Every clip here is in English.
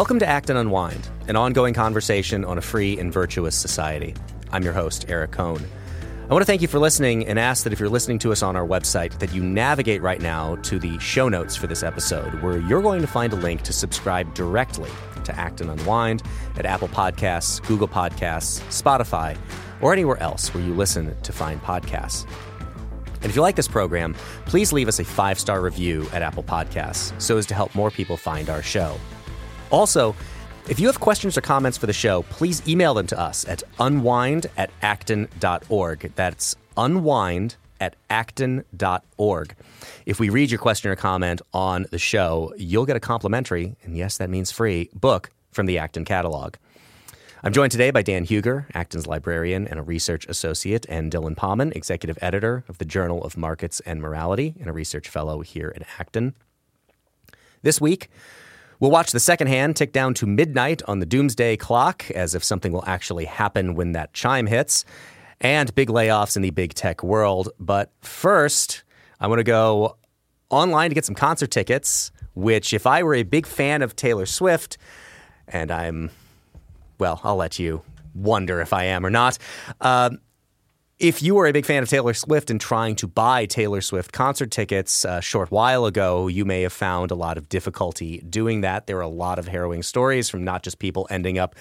Welcome to Acton Unwind, an ongoing conversation on a free and virtuous society. I'm your host, Eric Kohn. I want to thank you for listening and ask that if you're listening to us on our website, that you navigate right now to the show notes for this episode, where you're going to find a link to subscribe directly to Acton Unwind at Apple Podcasts, Google Podcasts, Spotify, or anywhere else where you listen to find podcasts. And if you like this program, please leave us a five star review at Apple Podcasts so as to help more people find our show. Also, if you have questions or comments for the show, please email them to us at unwind at acton.org. That's unwind at acton.org. If we read your question or comment on the show, you'll get a complimentary, and yes, that means free, book from the Acton catalog. I'm joined today by Dan Hugger, Acton's librarian and a research associate, and Dylan Pahman, executive editor of the Journal of Markets and Morality and a research fellow here at Acton. This week, we'll watch the second hand tick down to midnight on the doomsday clock as if something will actually happen when that chime hits, and big layoffs in the big tech world. But first, I want to go online to get some concert tickets, which, if I were a big fan of Taylor Swift, and I'm well, I'll let you wonder if I am or not. Uh, if you were a big fan of Taylor Swift and trying to buy Taylor Swift concert tickets a short while ago, you may have found a lot of difficulty doing that. There are a lot of harrowing stories from not just people ending up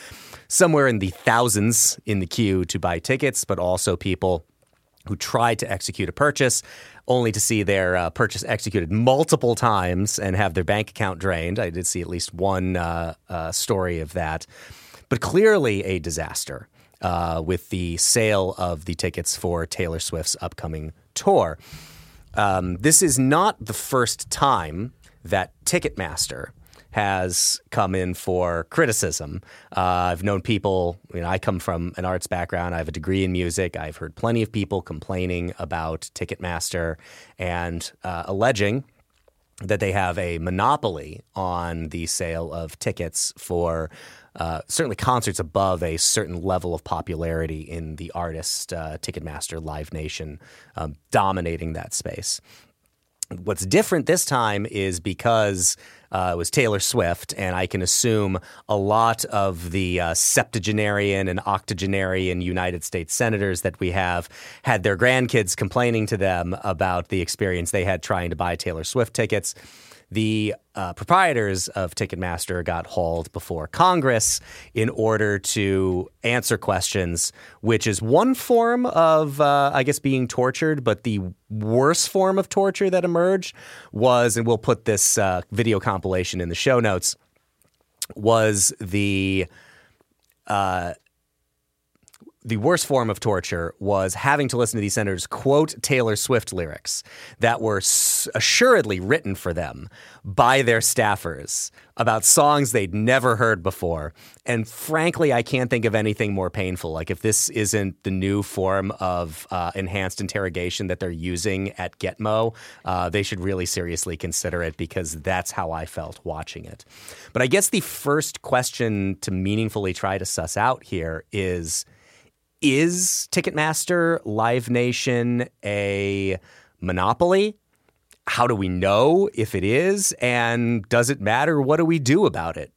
somewhere in the thousands in the queue to buy tickets, but also people who tried to execute a purchase only to see their uh, purchase executed multiple times and have their bank account drained. I did see at least one uh, uh, story of that but clearly a disaster uh, with the sale of the tickets for Taylor Swift's upcoming tour. Um, this is not the first time that Ticketmaster has come in for criticism. Uh, I've known people, you know, I come from an arts background. I have a degree in music. I've heard plenty of people complaining about Ticketmaster and uh, alleging that they have a monopoly on the sale of tickets for uh, certainly concerts above a certain level of popularity in the artist, uh, Ticketmaster, Live Nation, um, dominating that space. What's different this time is because uh, it was Taylor Swift, and I can assume a lot of the uh, septuagenarian and octogenarian United States senators that we have had their grandkids complaining to them about the experience they had trying to buy Taylor Swift tickets the uh, proprietors of Ticketmaster got hauled before Congress in order to answer questions, which is one form of, uh, I guess, being tortured. But the worst form of torture that emerged was, and we'll put this uh, video compilation in the show notes, was the uh, the worst form of torture was having to listen to these senators quote Taylor Swift lyrics that were assuredly written for them by their staffers about songs they'd never heard before. And frankly, I can't think of anything more painful. Like, if this isn't the new form of uh, enhanced interrogation that they're using at Gitmo, uh, they should really seriously consider it because that's how I felt watching it. But I guess the first question to meaningfully try to suss out here is is Ticketmaster, Live Nation a monopoly? How do we know if it is? And does it matter? What do we do about it?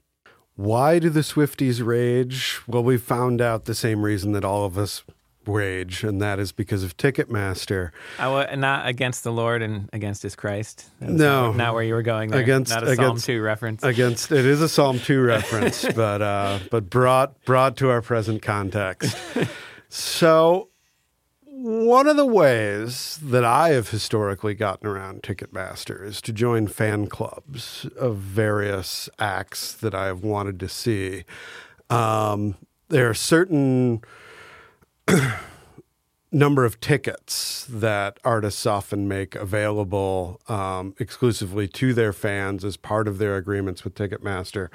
Why do the Swifties rage? Well, we found out the same reason that all of us rage, and that is because of Ticketmaster. I w- not against the Lord and against His Christ. That's no, not, not, where you were going. There. Against not a against, Psalm two reference. Against it is a Psalm two reference, but uh, but brought brought to our present context. So, one of the ways that I have historically gotten around Ticketmaster is to join fan clubs of various acts that I have wanted to see. Um, there are certain number of tickets that artists often make available um, exclusively to their fans as part of their agreements with Ticketmaster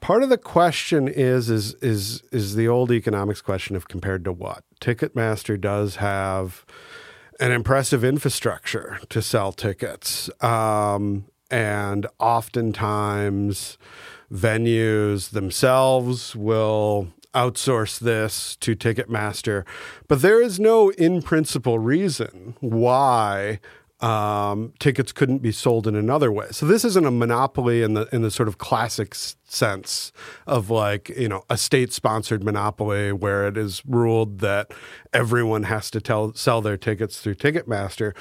part of the question is is is is the old economics question of compared to what? Ticketmaster does have an impressive infrastructure to sell tickets um, and oftentimes venues themselves will outsource this to ticketmaster. But there is no in principle reason why um, tickets couldn't be sold in another way. So this isn't a monopoly in the in the sort of classic sense of like you know a state sponsored monopoly where it is ruled that everyone has to tell sell their tickets through Ticketmaster.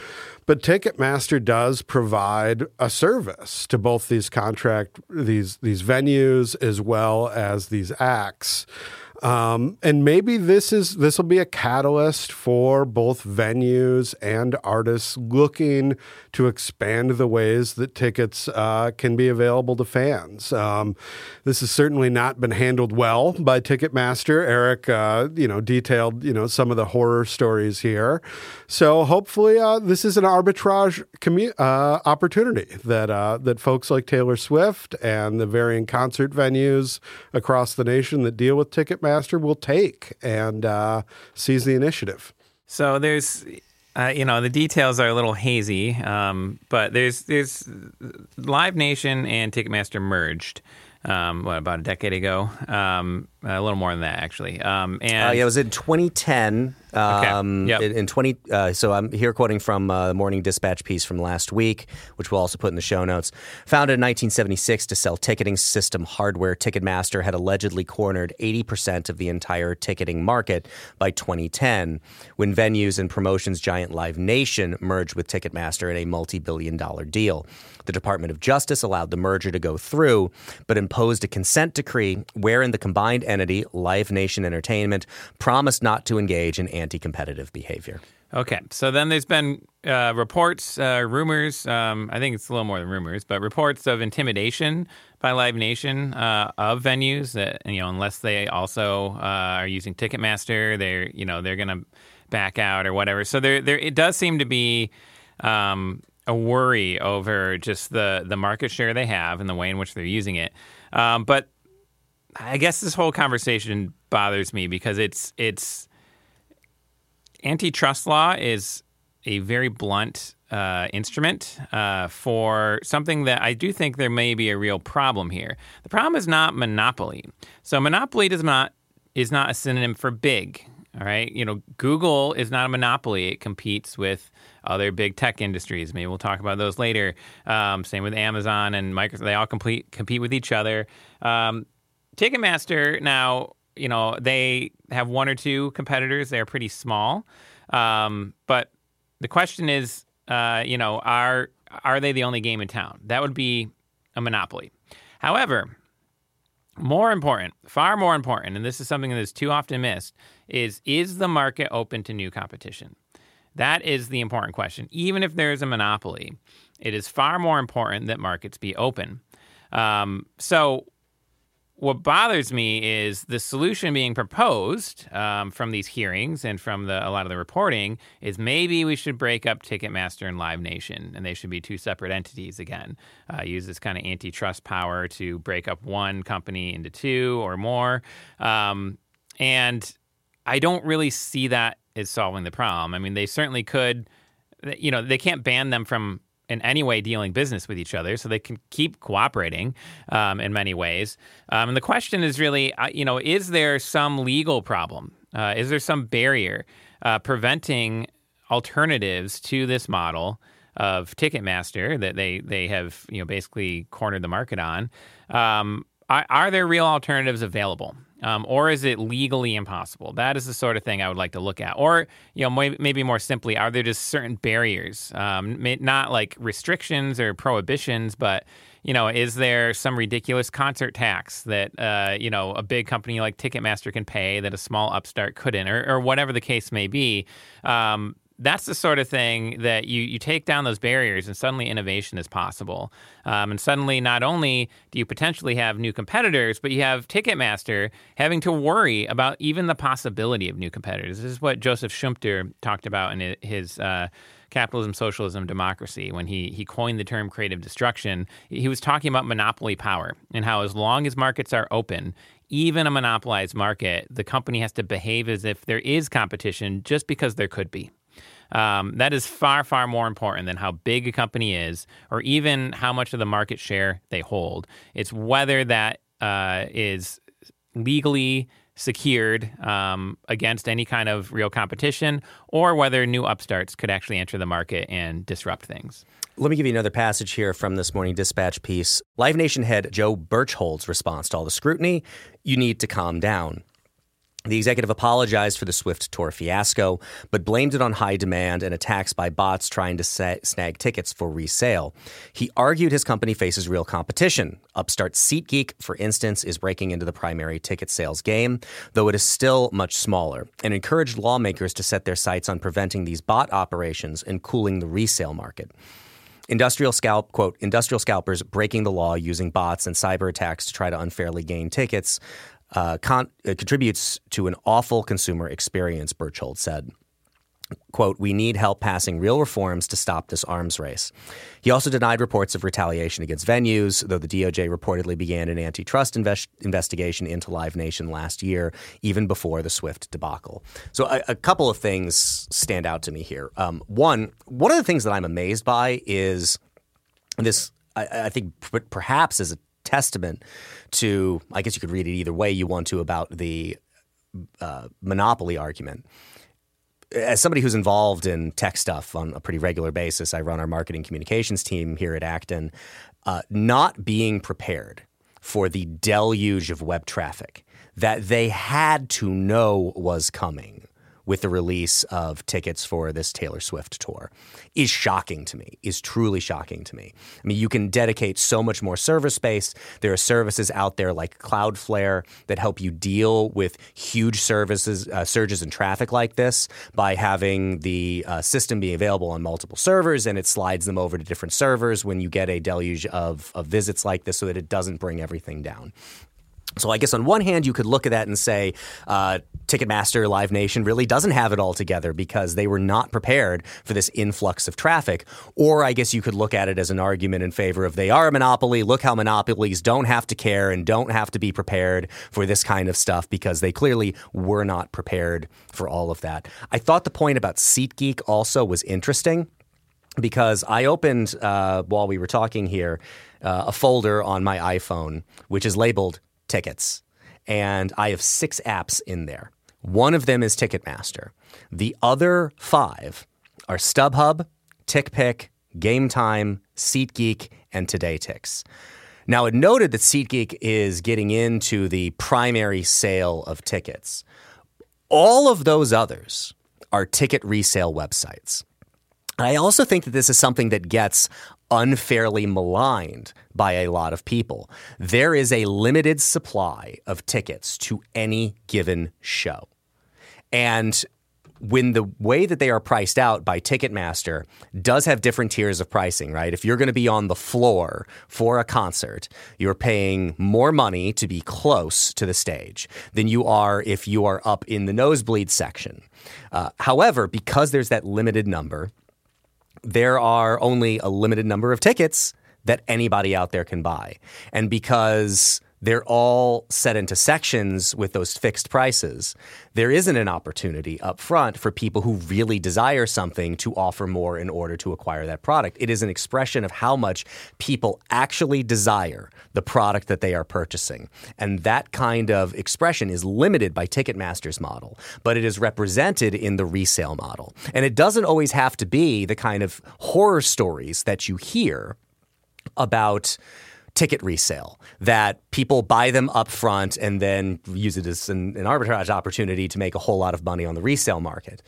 But Ticketmaster does provide a service to both these contract these these venues as well as these acts. Um, and maybe this is this will be a catalyst for both venues and artists looking to expand the ways that tickets uh, can be available to fans. Um, this has certainly not been handled well by Ticketmaster. Eric, uh, you know, detailed you know some of the horror stories here. So hopefully, uh, this is an arbitrage commu- uh, opportunity that uh, that folks like Taylor Swift and the varying concert venues across the nation that deal with Ticketmaster will take and uh, seize the initiative. So there's uh, you know, the details are a little hazy, um, but there's there's Live Nation and Ticketmaster merged. Um, what about a decade ago? Um, a little more than that, actually. Um, and uh, yeah, it was in 2010. Um, Yep. in, in 20, uh, so I'm here quoting from uh, the Morning Dispatch piece from last week, which we'll also put in the show notes. Founded in 1976 to sell ticketing system hardware, Ticketmaster had allegedly cornered 80% of the entire ticketing market by 2010, when venues and promotions giant Live Nation merged with Ticketmaster in a multi-billion dollar deal. The Department of Justice allowed the merger to go through, but imposed a consent decree wherein the combined entity, Live Nation Entertainment, promised not to engage in anti competitive behavior. Okay, so then there's been uh, reports, uh, rumors. Um, I think it's a little more than rumors, but reports of intimidation by Live Nation uh, of venues that you know, unless they also uh, are using Ticketmaster, they're you know they're going to back out or whatever. So there, there it does seem to be um, a worry over just the the market share they have and the way in which they're using it. Um, but I guess this whole conversation bothers me because it's it's antitrust law is a very blunt uh, instrument uh, for something that I do think there may be a real problem here. The problem is not monopoly. So monopoly does not is not a synonym for big. All right, you know, Google is not a monopoly. It competes with other big tech industries. Maybe we'll talk about those later. Um, same with Amazon and Microsoft. They all complete, compete with each other. Um, Ticketmaster now, you know, they have one or two competitors. They're pretty small, um, but the question is, uh, you know, are are they the only game in town? That would be a monopoly. However, more important, far more important, and this is something that is too often missed, is is the market open to new competition? That is the important question. Even if there is a monopoly, it is far more important that markets be open. Um, so, what bothers me is the solution being proposed um, from these hearings and from the, a lot of the reporting is maybe we should break up Ticketmaster and Live Nation, and they should be two separate entities again. Uh, use this kind of antitrust power to break up one company into two or more. Um, and I don't really see that as solving the problem. I mean, they certainly could, you know, they can't ban them from in any way dealing business with each other, so they can keep cooperating um, in many ways. Um, and the question is really, uh, you know, is there some legal problem? Uh, is there some barrier uh, preventing alternatives to this model of Ticketmaster that they they have you know basically cornered the market on? Um, are, are there real alternatives available? Um, or is it legally impossible? That is the sort of thing I would like to look at. Or, you know, may, maybe more simply, are there just certain barriers, um, may, not like restrictions or prohibitions, but you know, is there some ridiculous concert tax that uh, you know a big company like Ticketmaster can pay that a small upstart couldn't, or, or whatever the case may be? Um, that's the sort of thing that you, you take down those barriers and suddenly innovation is possible. Um, and suddenly, not only do you potentially have new competitors, but you have Ticketmaster having to worry about even the possibility of new competitors. This is what Joseph Schumpeter talked about in his. Uh, Capitalism, Socialism, Democracy, when he, he coined the term creative destruction, he was talking about monopoly power and how, as long as markets are open, even a monopolized market, the company has to behave as if there is competition just because there could be. Um, that is far, far more important than how big a company is or even how much of the market share they hold. It's whether that uh, is legally secured um, against any kind of real competition, or whether new upstarts could actually enter the market and disrupt things. Let me give you another passage here from this morning dispatch piece. Live Nation head Joe Berchtold's response to all the scrutiny you need to calm down. The executive apologized for the Swift Tour fiasco, but blamed it on high demand and attacks by bots trying to snag tickets for resale. He argued his company faces real competition. Upstart SeatGeek, for instance, is breaking into the primary ticket sales game, though it is still much smaller, and encouraged lawmakers to set their sights on preventing these bot operations and cooling the resale market. Industrial scalp quote industrial scalpers breaking the law using bots and cyber attacks to try to unfairly gain tickets uh, con- uh, contributes to an awful consumer experience, Berchtold said. Quote, we need help passing real reforms to stop this arms race. He also denied reports of retaliation against venues, though the DOJ reportedly began an antitrust invest- investigation into Live Nation last year, even before the Swift debacle. So, a, a couple of things stand out to me here. Um, one, one of the things that I'm amazed by is this, I, think perhaps as a testament to, I guess you could read it either way you want to about the uh, monopoly argument. As somebody who's involved in tech stuff on a pretty regular basis, I run our marketing communications team here at Acton. Uh, not being prepared for the deluge of web traffic that they had to know was coming with the release of tickets for this Taylor Swift tour is shocking to me, is truly shocking to me. I mean, you can dedicate so much more server space. There are services out there like Cloudflare that help you deal with huge services, uh, surges in traffic like this by having the uh, system be available on multiple servers and it slides them over to different servers when you get a deluge of, of visits like this so that it doesn't bring everything down. So I guess on one hand, you could look at that and say uh, Ticketmaster Live Nation really doesn't have it all together because they were not prepared for this influx of traffic. Or I guess you could look at it as an argument in favor of they are a monopoly. Look how monopolies don't have to care and don't have to be prepared for this kind of stuff because they clearly were not prepared for all of that. I thought the point about SeatGeek also was interesting because I opened uh, while we were talking here uh, a folder on my iPhone which is labeled tickets. And I have six apps in there. One of them is Ticketmaster. The other five are StubHub, TickPick, Game Time, SeatGeek, and TodayTix. Now, it noted that SeatGeek is getting into the primary sale of tickets. All of those others are ticket resale websites. I also think that this is something that gets unfairly maligned by a lot of people. There is a limited supply of tickets to any given show. And when the way that they are priced out by Ticketmaster does have different tiers of pricing, right? If you're going to be on the floor for a concert, you're paying more money to be close to the stage than you are if you are up in the nosebleed section. Uh, however, because there's that limited number, there are only a limited number of tickets that anybody out there can buy. And because they're all set into sections with those fixed prices, there isn't an opportunity up front for people who really desire something to offer more in order to acquire that product. It is an expression of how much people actually desire the product that they are purchasing. And that kind of expression is limited by Ticketmaster's model, but it is represented in the resale model. And it doesn't always have to be the kind of horror stories that you hear about ticket resale that people buy them up front and then use it as an, an, arbitrage opportunity to make a whole lot of money on the resale market.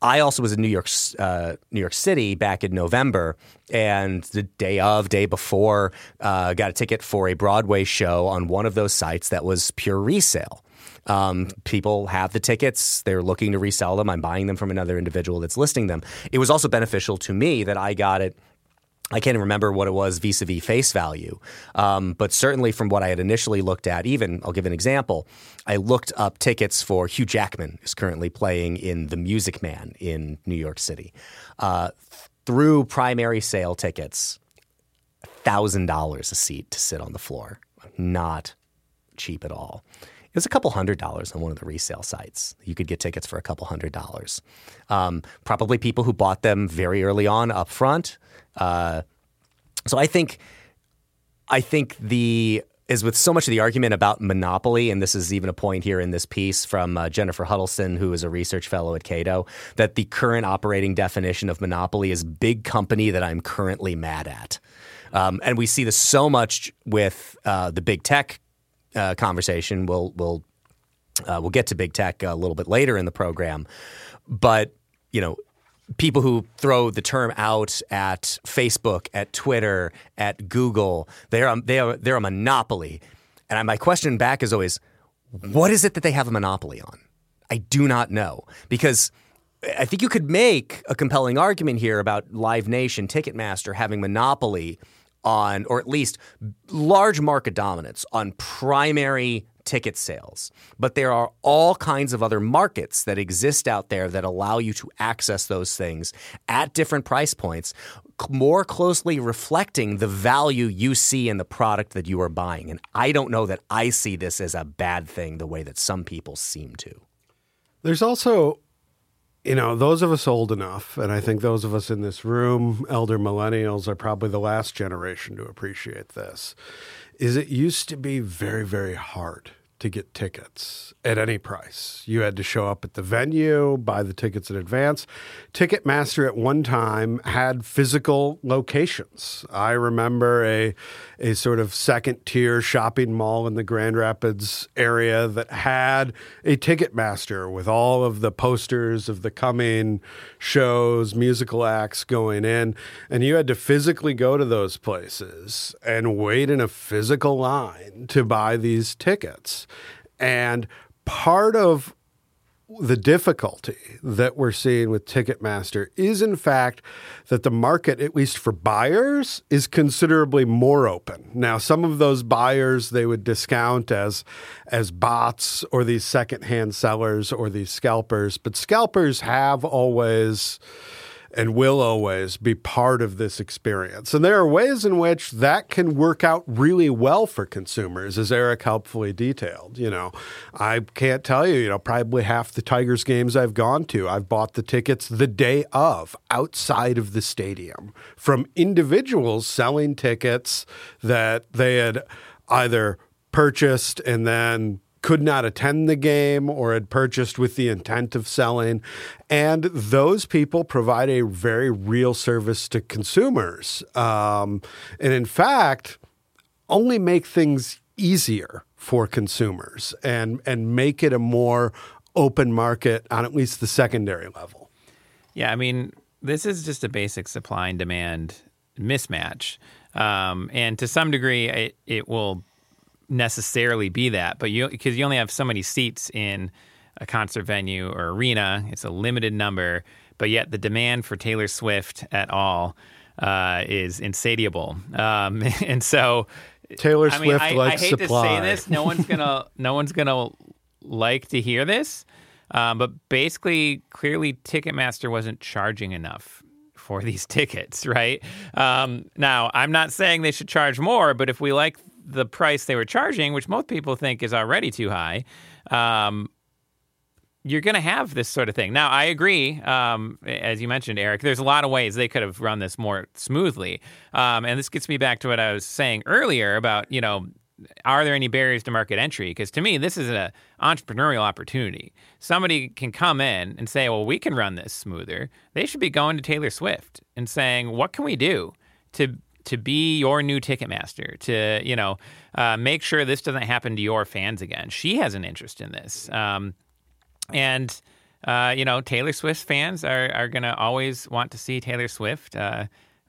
I also was in New York, uh, New York City back in November, and the day of, day before, uh, got a ticket for a Broadway show on one of those sites that was pure resale. Um, people have the tickets. They're looking to resell them. I'm buying them from another individual that's listing them. It was also beneficial to me that I got it I can't remember what it was vis a vis face value, um, but certainly from what I had initially looked at, even I'll give an example. I looked up tickets for Hugh Jackman, who's currently playing in The Music Man in New York City. Uh, through primary sale tickets, $1,000 a seat to sit on the floor. Not cheap at all. It was a couple hundred dollars on one of the resale sites. You could get tickets for a couple hundred dollars. Um, probably people who bought them very early on up front. Uh, so I think, I think the is with so much of the argument about monopoly, and this is even a point here in this piece from uh, Jennifer Huddleston, who is a research fellow at Cato, that the current operating definition of monopoly is big company that I'm currently mad at. Um, and we see this so much with uh, the big tech uh, conversation. We'll we'll uh, we'll get to big tech a little bit later in the program, but you know people who throw the term out at Facebook, at Twitter, at Google, they're a, they are they're a monopoly. And my question back is always, what is it that they have a monopoly on? I do not know because I think you could make a compelling argument here about Live Nation, Ticketmaster having monopoly on, or at least large market dominance on primary ticket sales. But there are all kinds of other markets that exist out there that allow you to access those things at different price points, more closely reflecting the value you see in the product that you are buying. And I don't know that I see this as a bad thing the way that some people seem to. There's also you know, those of us old enough, and I think those of us in this room, elder millennials, are probably the last generation to appreciate this, is it used to be very, very hard to get tickets at any price. You had to show up at the venue, buy the tickets in advance. Ticketmaster at one time had physical locations. I remember a a sort of second tier shopping mall in the Grand Rapids area that had a Ticketmaster with all of the posters of the coming shows, musical acts going in, and you had to physically go to those places and wait in a physical line to buy these tickets. And part of the difficulty that we're seeing with Ticketmaster is, in fact, that the market, at least for buyers, is considerably more open. Now, some of those buyers they would discount as as bots or these secondhand sellers or these scalpers, but scalpers have always and will always be part of this experience. And there are ways in which that can work out really well for consumers, as Eric helpfully detailed. You know, I can't tell you, you know, probably half the Tigers games I've gone to, I've bought the tickets the day of outside of the stadium from individuals selling tickets that they had either purchased and then could not attend the game or had purchased with the intent of selling. And those people provide a very real service to consumers. Um, and in fact, only make things easier for consumers and, and make it a more open market on at least the secondary level. Yeah, I mean, this is just a basic supply and demand mismatch. Um, and to some degree, it, it will necessarily be that, but you because you only have so many seats in a concert venue or arena. It's a limited number, but yet the demand for Taylor Swift at all uh, is insatiable. Um, and so Taylor Swift I mean, I, I hate supply. to say this. No one's gonna no one's gonna like to hear this. Um, but basically, clearly, Ticketmaster wasn't charging enough for these tickets, right? Um, now, I'm not saying they should charge more, but if we like the price they were charging, which most people think is already too high, um, you're going to have this sort of thing. Now, I agree, um, as you mentioned, Eric, there's a lot of ways they could have run this more smoothly. Um, and this gets me back to what I was saying earlier about, you know, are there any barriers to market entry? Because to me, this is an entrepreneurial opportunity. Somebody can come in and say, well, we can run this smoother. They should be going to Taylor Swift and saying, what can we do to to be your new Ticketmaster, to you know uh, make sure this doesn't happen to your fans again. She has an interest in this, um, and uh, you know Taylor Swift fans are are to always want to see Taylor Swift.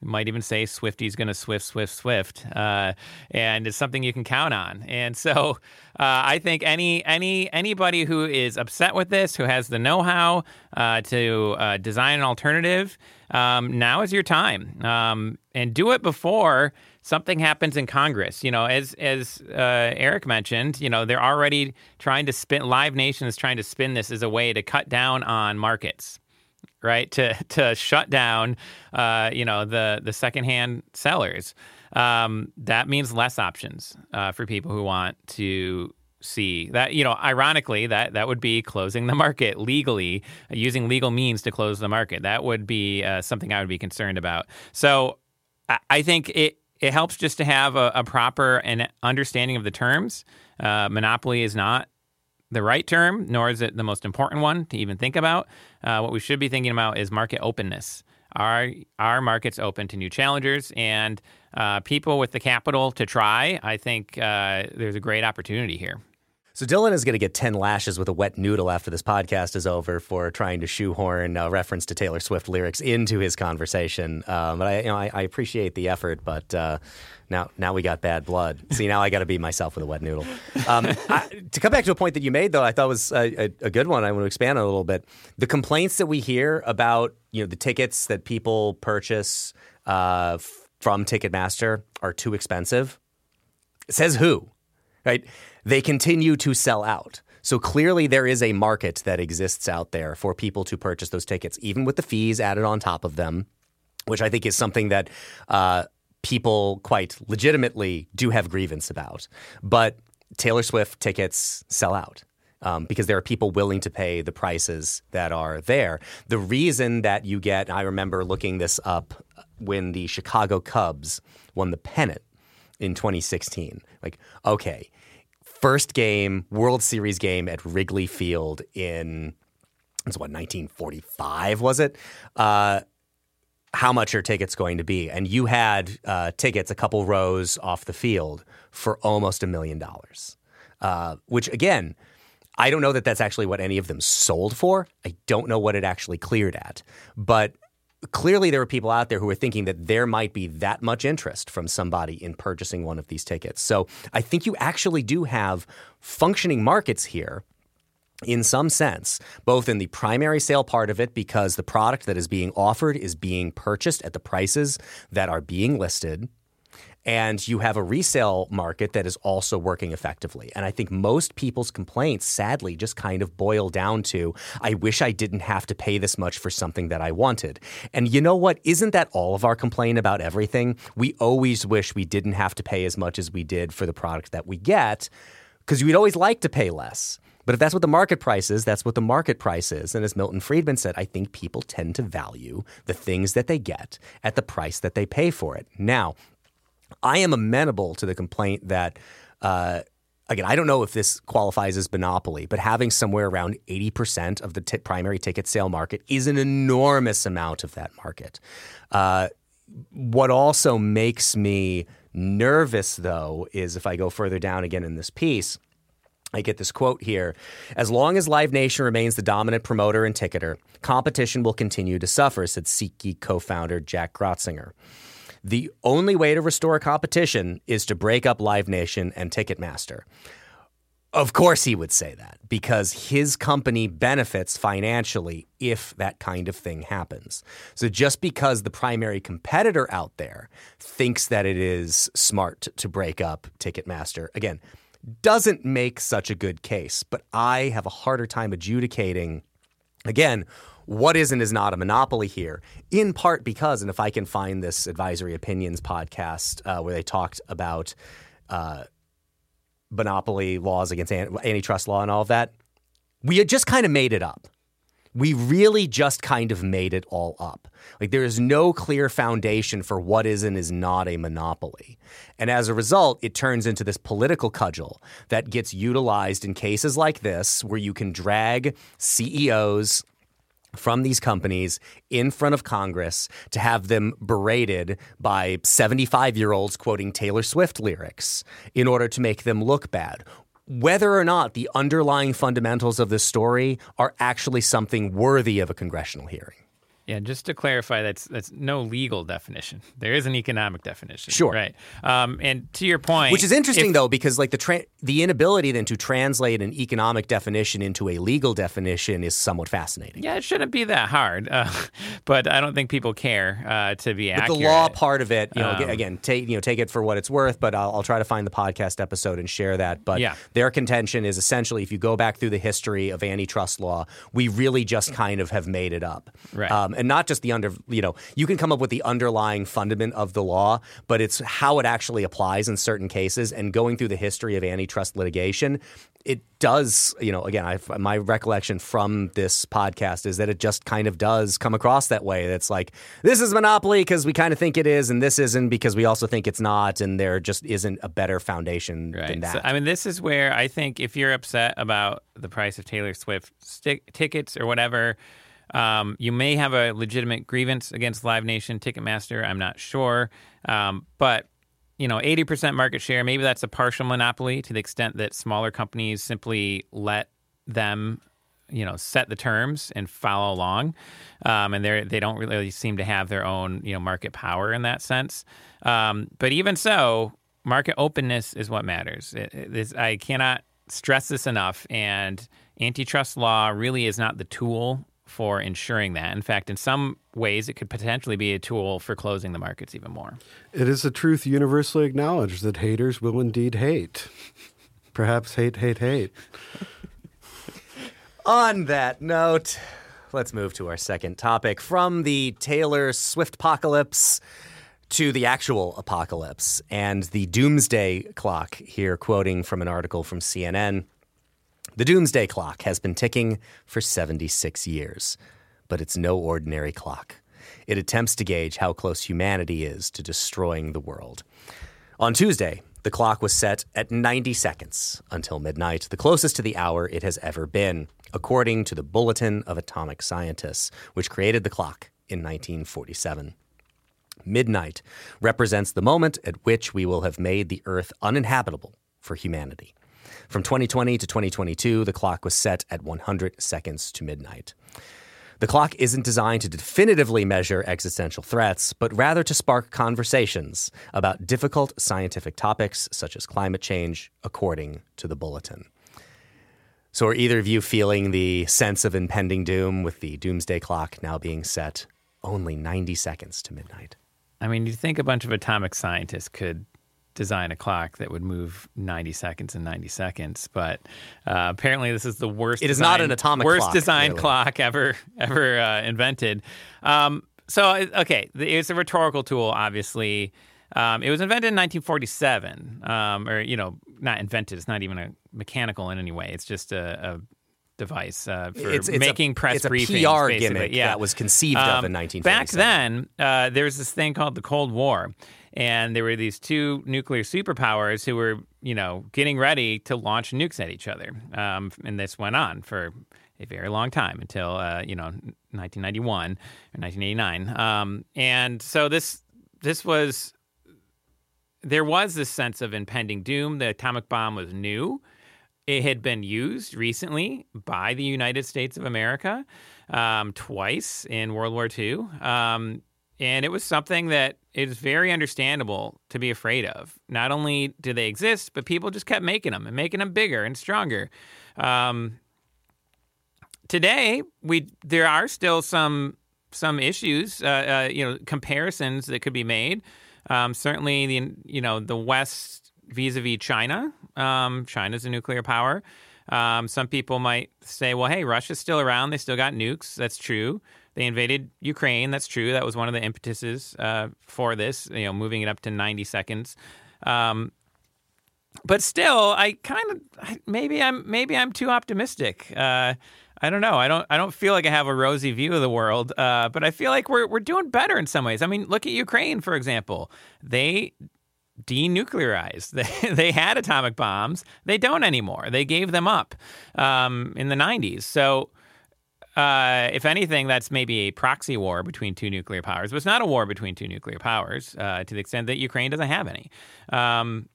Might even say Swifty's going to Swift, Swift, Swift, uh, and it's something you can count on. And so, uh, I think any any anybody who is upset with this, who has the know-how uh, to uh, design an alternative, um, now is your time, um, and do it before something happens in Congress. You know, as as uh, Eric mentioned, you know they're already trying to spin. Live Nation is trying to spin this as a way to cut down on markets right? To to shut down, uh, you know, the the secondhand sellers. Um, that means less options uh, for people who want to see that you know ironically that that would be closing the market legally using legal means to close the market that would be uh, something i would be concerned about so i, I think it it helps just to have a, a proper and understanding of the terms. Uh, monopoly is not the right term, nor is it the most important one to even think about. Uh, what we should be thinking about is market openness. Are our markets open to new challengers and uh, people with the capital to try? I think uh, there's a great opportunity here. So Dylan is going to get 10 lashes with a wet noodle after this podcast is over for trying to shoehorn a reference to Taylor Swift lyrics into his conversation. Um, but I, you know, I, I, appreciate the effort, but uh, now, now we got bad blood. See, now I got to be myself with a wet noodle. Um, I, to come back to a point that you made, though, I thought was a, a, a good one. I want to expand on a little bit. The complaints that we hear about, you know, the tickets that people purchase uh, from Ticketmaster are too expensive. says who, right? They continue to sell out. So clearly, there is a market that exists out there for people to purchase those tickets, even with the fees added on top of them, which I think is something that uh, people quite legitimately do have grievance about. But Taylor Swift tickets sell out. Um, because there are people willing to pay the prices that are there. The reason that you get, I remember looking this up when the Chicago Cubs won the pennant in 2016. Like, okay, first game, World Series game at Wrigley Field in it's what 1945 was it? Uh, how much are tickets going to be? And you had uh, tickets a couple rows off the field for almost a million dollars, uh, which again. I don't know that that's actually what any of them sold for. I don't know what it actually cleared at. But clearly there were people out there who were thinking that there might be that much interest from somebody in purchasing one of these tickets. So I think you actually do have functioning markets here in some sense, both in the primary sale part of it, because the product that is being offered is being purchased at the prices that are being listed and you have a resale market that is also working effectively. And I think most people's complaints, sadly, just kind of boil down to I wish I didn't have to pay this much for something that I wanted. And you know what? Isn't that all of our complaint about everything? We always wish we didn't have to pay as much as we did for the product that we get because we'd always like to pay less. But if that's what the market price is, that's what the market price is. And as Milton Friedman said, I think people tend to value the things that they get at the price that they pay for it. Now, I am amenable to the complaint that. Uh, again, I don't know if this qualifies as monopoly, but having somewhere around 80% of the t- primary ticket sale market is an enormous amount of that market. Uh, what also makes me nervous, though, is if I go further down again in this piece. I get this quote here. As long as Live Nation remains the dominant promoter and ticketer, competition will continue to suffer, said SeatGeek co founder Jack Groetzinger. The only way to restore competition is to break up Live Nation and Ticketmaster. Of course, he would say that because his company benefits financially if that kind of thing happens. So, just because the primary competitor out there thinks that it is smart to break up Ticketmaster, again, doesn't make such a good case. But I have a harder time adjudicating, again, what is and is not a monopoly here, in part because, and if I can find this advisory opinions podcast uh, where they talked about uh, monopoly laws against antitrust law and all of that, we had just kind of made it up. We really just kind of made it all up. Like there is no clear foundation for what is and is not a monopoly. And as a result, it turns into this political cudgel that gets utilized in cases like this, where you can drag CEOs from these companies in front of Congress to have them berated by 75 year olds quoting Taylor Swift lyrics in order to make them look bad. Whether or not the underlying fundamentals of this story are actually something worthy of a congressional hearing. Yeah, just to clarify, that's that's no legal definition. There is an economic definition. Sure, right. Um, and to your point, which is interesting if, though, because like the tra- the inability then to translate an economic definition into a legal definition is somewhat fascinating. Yeah, it shouldn't be that hard, uh, but I don't think people care uh, to be but accurate. the law part of it, you know, um, again, take you know take it for what it's worth. But I'll, I'll, try to find the podcast episode and share that. But yeah. their contention is essentially, if you go back through the history of antitrust law, we really just kind of have made it up. Right. Um, and not just the under, you know, you can come up with the underlying fundament of the law, but it's how it actually applies in certain cases. And going through the history of antitrust litigation, it does, you know, again, I've, my recollection from this podcast is that it just kind of does come across that way. That's like, this is monopoly because we kind of think it is, and this isn't because we also think it's not, and there just isn't a better foundation Right. than that. So, I mean, this is where I think if you're upset about the price of Taylor Swift stick, tickets or whatever, um, you may have a legitimate grievance against Live Nation, Ticketmaster. I'm not sure, um, but you know, 80% market share. Maybe that's a partial monopoly to the extent that smaller companies simply let them you know set the terms and follow along um, and they they don't really seem to have their own you know market power in that sense um, but even so market openness is what matters it, it, this, i cannot stress this enough and antitrust law really is not the tool for ensuring that in fact in some ways it could potentially be a tool for closing the markets even more It is a truth universally acknowledged that haters will indeed hate. Perhaps hate, hate, hate. On that note, let's move to our second topic from the Taylor Swift apocalypse to the actual apocalypse and the doomsday clock. Here, quoting from an article from CNN The doomsday clock has been ticking for 76 years, but it's no ordinary clock. It attempts to gauge how close humanity is to destroying the world. On Tuesday, the clock was set at 90 seconds until midnight, the closest to the hour it has ever been, according to the Bulletin of Atomic Scientists, which created the clock in 1947. Midnight represents the moment at which we will have made the Earth uninhabitable for humanity. From 2020 to 2022, the clock was set at 100 seconds to midnight. The clock isn't designed to definitively measure existential threats, but rather to spark conversations about difficult scientific topics such as climate change, according to the bulletin. So, are either of you feeling the sense of impending doom with the doomsday clock now being set only 90 seconds to midnight? I mean, you think a bunch of atomic scientists could design a clock that would move 90 seconds in 90 seconds, but uh, apparently this is the worst. It is not an atomic worst clock, designed clearly. clock ever ever uh, invented. Um, so okay, it's a rhetorical tool, obviously. Um, it was invented in 1947, um, or you know, not invented. It's not even a mechanical in any way. It's just a, a device uh, for It's- it's a- making press it's a briefings. PR basically. gimmick yeah. that was conceived of in Um, 1947. Back then, uh, there was this thing called the Cold War, and there were these two nuclear superpowers who were, you know, getting ready to launch nukes at each other. Um, and this went on for a very long time until, uh, you know, 1991 or 1989. Um, and so this this was there was this sense of impending doom. The atomic bomb was new. It had been used recently by the United States of America um, twice in World War II. Um, and it was something that is very understandable to be afraid of. Not only do they exist, but people just kept making them and making them bigger and stronger. Um, today, we there are still some some issues, uh, uh, you know, comparisons that could be made. Um, certainly, the you know the West vis-a-vis China. Um, China's a nuclear power. Um, some people might say, well, hey, Russia's still around. They still got nukes. That's true. They invaded Ukraine. That's true. That was one of the impetuses uh, for this, you know, moving it up to 90 seconds. Um, but still, I kind of maybe I'm maybe I'm too optimistic. Uh, I don't know. I don't I don't feel like I have a rosy view of the world. Uh, but I feel like we're we're doing better in some ways. I mean, look at Ukraine for example. They denuclearized. They, they had atomic bombs. They don't anymore. They gave them up um, in the 90s. So, uh, if anything, that's maybe a proxy war between two nuclear powers, but it's not a war between two nuclear powers uh, to the extent that Ukraine doesn't have any. Um,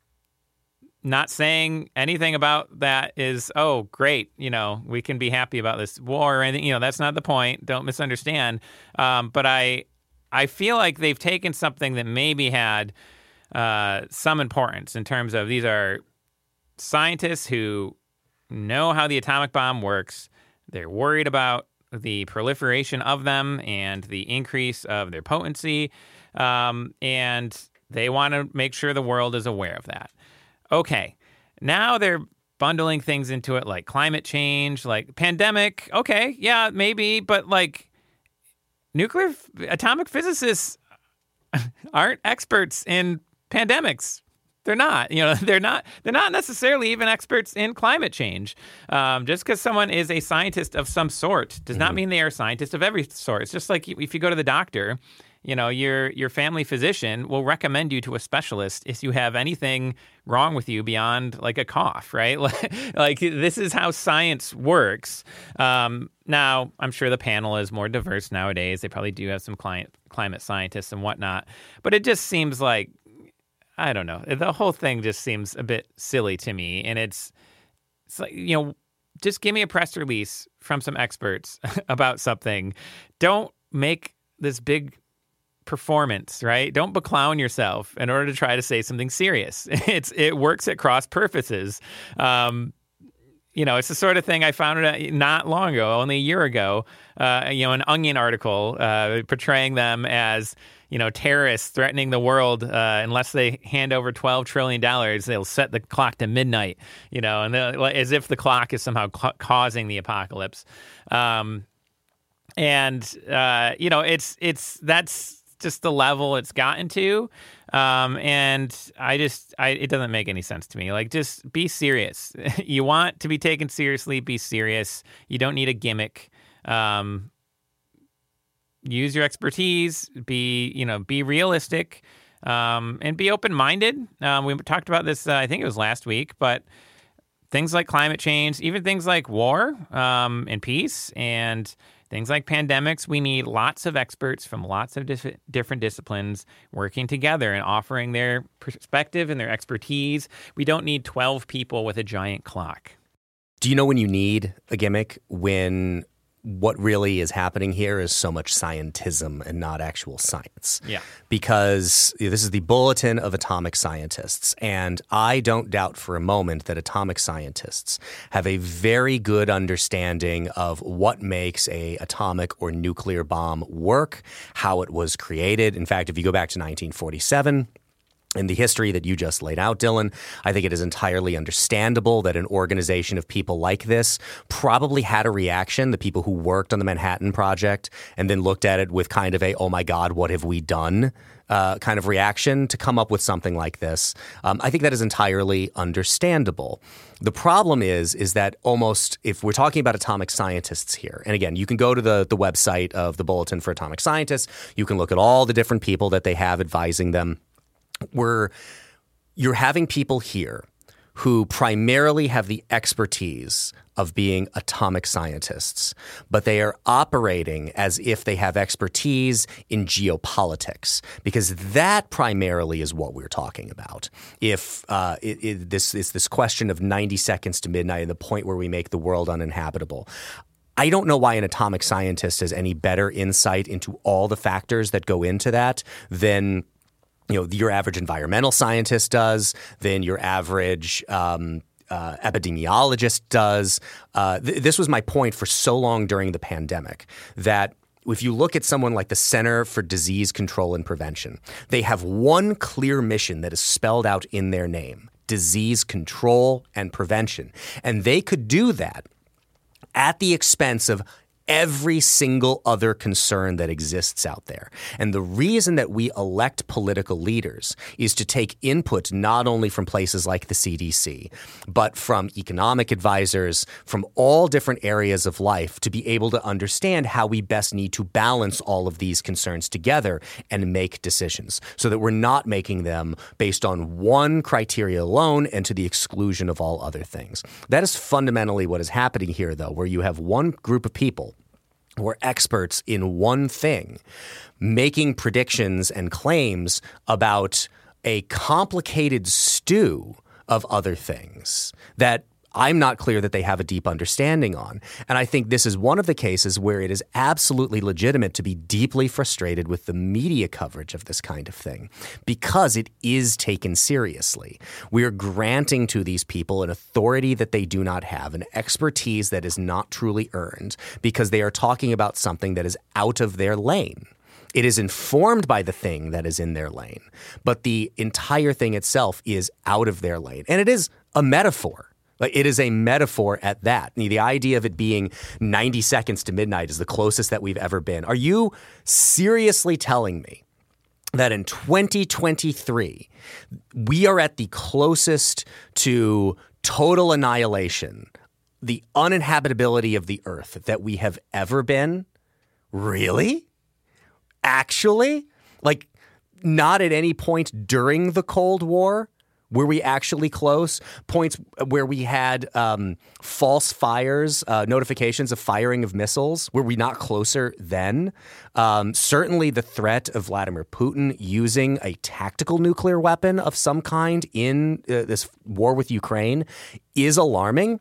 not saying anything about that is, oh, great, you know, we can be happy about this war or anything. You know, that's not the point. Don't misunderstand. Um, but I, I feel like they've taken something that maybe had uh, some importance in terms of these are scientists who know how the atomic bomb works. They're worried about the proliferation of them and the increase of their potency. Um, and they want to make sure the world is aware of that. Okay, now they're bundling things into it like climate change, like pandemic. Okay, yeah, maybe, but like nuclear atomic physicists aren't experts in pandemics. They're not. You know, they're not. They're not necessarily even experts in climate change. Um, just because someone is a scientist of some sort does not mean they are a scientist of every sort. It's just like if you go to the doctor you know your your family physician will recommend you to a specialist if you have anything wrong with you beyond like a cough right like this is how science works um, now i'm sure the panel is more diverse nowadays they probably do have some client, climate scientists and whatnot but it just seems like i don't know the whole thing just seems a bit silly to me and it's it's like you know just give me a press release from some experts about something don't make this big performance, right? Don't beclown yourself in order to try to say something serious. It's it works at cross purposes. Um, you know, it's the sort of thing I found not long ago, only a year ago. Uh, you know, an Onion article uh, portraying them as you know terrorists threatening the world uh, unless they hand over twelve trillion dollars, they'll set the clock to midnight. You know, and as if the clock is somehow ca- causing the apocalypse. Um, and uh, you know, it's it's that's just the level it's gotten to. Um, and I just, I, it doesn't make any sense to me. Like, just be serious. you want to be taken seriously, be serious. You don't need a gimmick. Um, use your expertise. Be, you know, be realistic. Um, and be open minded. Um, we talked about this, uh, I think it was last week, but things like climate change, even things like war um, and peace and Things like pandemics, we need lots of experts from lots of dif- different disciplines working together and offering their perspective and their expertise. We don't need 12 people with a giant clock. Do you know when you need a gimmick? When what really is happening here is so much scientism and not actual science. Yeah. Because this is the Bulletin of Atomic Scientists. And I don't doubt for a moment that atomic scientists have a very good understanding of what makes a atomic or nuclear bomb work, how it was created. In fact, if you go back to 1947, in the history that you just laid out, Dylan, I think it is entirely understandable that an organization of people like this probably had a reaction, the people who worked on the Manhattan Project, and then looked at it with kind of a, oh my God, what have we done? Uh, kind of reaction to come up with something like this. Um, I think that is entirely understandable. The problem is, is that almost if we're talking about atomic scientists here, and again, you can go to the the website of the Bulletin for Atomic Scientists. You can look at all the different people that they have advising them where you're having people here who primarily have the expertise of being atomic scientists, but they are operating as if they have expertise in geopolitics, because that primarily is what we're talking about. If uh, it, it, this is this question of 90 seconds to midnight and the point where we make the world uninhabitable. I don't know why an atomic scientist has any better insight into all the factors that go into that than you know your average environmental scientist does than your average um, uh, epidemiologist does. Uh, th- this was my point for so long during the pandemic that if you look at someone like the Center for Disease Control and Prevention, they have one clear mission that is spelled out in their name disease control and prevention. And they could do that at the expense of every single other concern that exists out there. And the reason that we elect political leaders is to take input not only from places like the CDC, but from economic advisors, from all different areas of life to be able to understand how we best need to balance all of these concerns together and make decisions so that we're not making them based on one criteria alone and to the exclusion of all other things. That is fundamentally what is happening here, though, where you have one group of people were experts in one thing, making predictions and claims about a complicated stew of other things that I'm not clear that they have a deep understanding on. And I think this is one of the cases where it is absolutely legitimate to be deeply frustrated with the media coverage of this kind of thing because it is taken seriously. We are granting to these people an authority that they do not have, an expertise that is not truly earned because they are talking about something that is out of their lane. It is informed by the thing that is in their lane, but the entire thing itself is out of their lane. And it is a metaphor Like it is a metaphor at that. The idea of it being 90 seconds to midnight is the closest that we've ever been. Are you seriously telling me that in 2023 we are at the closest to total annihilation, the uninhabitability of the earth that we have ever been? Really? Actually? Like not at any point during the Cold War were we actually close? Points where we had um, false fires, uh, notifications of firing of missiles. Were we not closer then? Um, certainly, the threat of Vladimir Putin using a tactical nuclear weapon of some kind in uh, this war with Ukraine is alarming.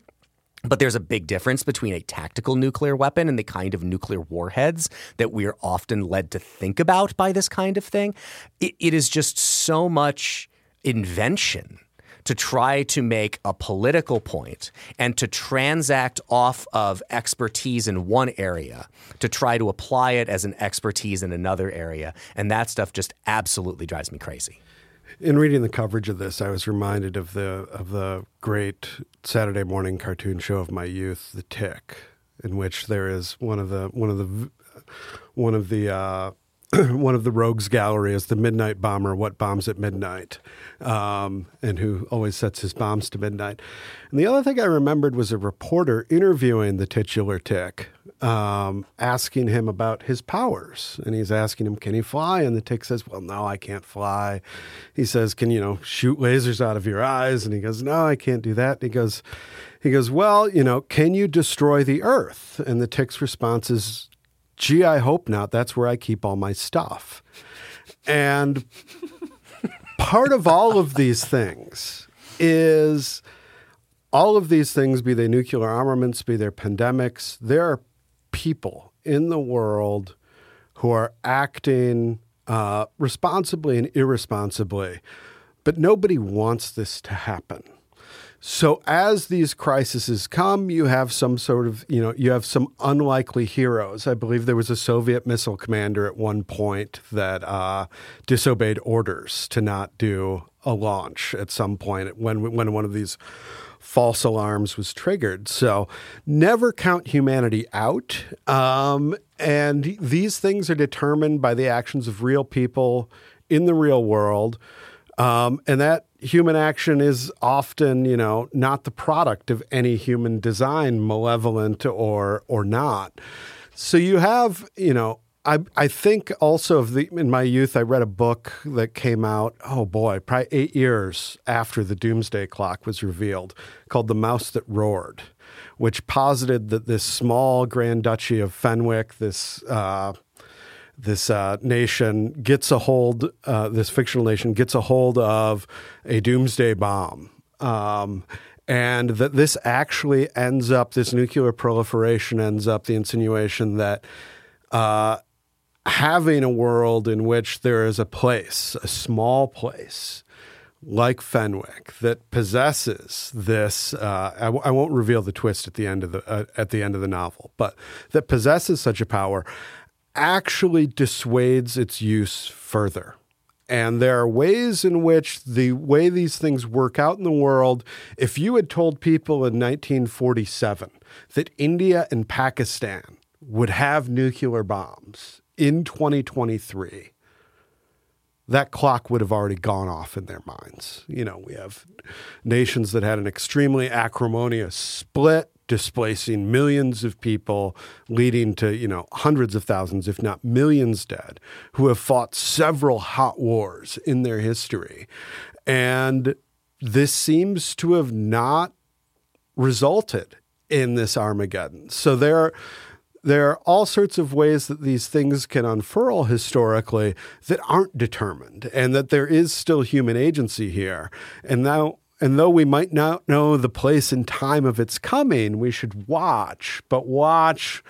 But there's a big difference between a tactical nuclear weapon and the kind of nuclear warheads that we're often led to think about by this kind of thing. it, it is just so much invention to try to make a political point and to transact off of expertise in one area to try to apply it as an expertise in another area. And that stuff just absolutely drives me crazy. In reading the coverage of this, I was reminded of the of the great Saturday morning cartoon show of my youth, The Tick, in which there is one of the one of the one of the uh, one of the rogues gallery is the midnight bomber, what bombs at midnight, um, and who always sets his bombs to midnight. And the other thing I remembered was a reporter interviewing the titular tick, um, asking him about his powers. And he's asking him, Can he fly? And the tick says, Well, no, I can't fly. He says, Can you know shoot lasers out of your eyes? And he goes, No, I can't do that. And he goes, he goes, Well, you know, can you destroy the earth? And the tick's response is, gee, I hope not. That's where I keep all my stuff. And part of all of these things is all of these things, be they nuclear armaments, be they pandemics, there are people in the world who are acting uh, responsibly and irresponsibly, but nobody wants this to happen. So as these crises come, you have some sort of, you know, you have some unlikely heroes. I believe there was a Soviet missile commander at one point that uh, disobeyed orders to not do a launch at some point when when one of these false alarms was triggered. So never count humanity out. Um, and these things are determined by the actions of real people in the real world. Um, and that human action is often, you know, not the product of any human design, malevolent or or not. So you have, you know, I I think also of the in my youth I read a book that came out, oh boy, probably eight years after the doomsday clock was revealed, called The Mouse That Roared, which posited that this small Grand Duchy of Fenwick, this uh, this uh, nation gets a hold, uh, this fictional nation gets a hold of a doomsday bomb. Um, and that this actually ends up, this nuclear proliferation ends up the insinuation that uh, having a world in which there is a place, a small place, like Fenwick that possesses this. Uh, I w- I won't reveal the twist at the end of the uh, at the end of the novel, but that possesses such a power actually dissuades its use further. And there are ways in which the way these things work out in the world, if you had told people in 1947 that India and Pakistan would have nuclear bombs in 2023, that clock would have already gone off in their minds. You know, we have nations that had an extremely acrimonious split displacing millions of people, leading to, you know, hundreds of thousands, if not millions dead, who have fought several hot wars in their history. And this seems to have not resulted in this Armageddon. So there there are all sorts of ways that these things can unfurl historically that aren't determined and that there is still human agency here. And now and though we might not know the place and time of its coming, we should watch, but watch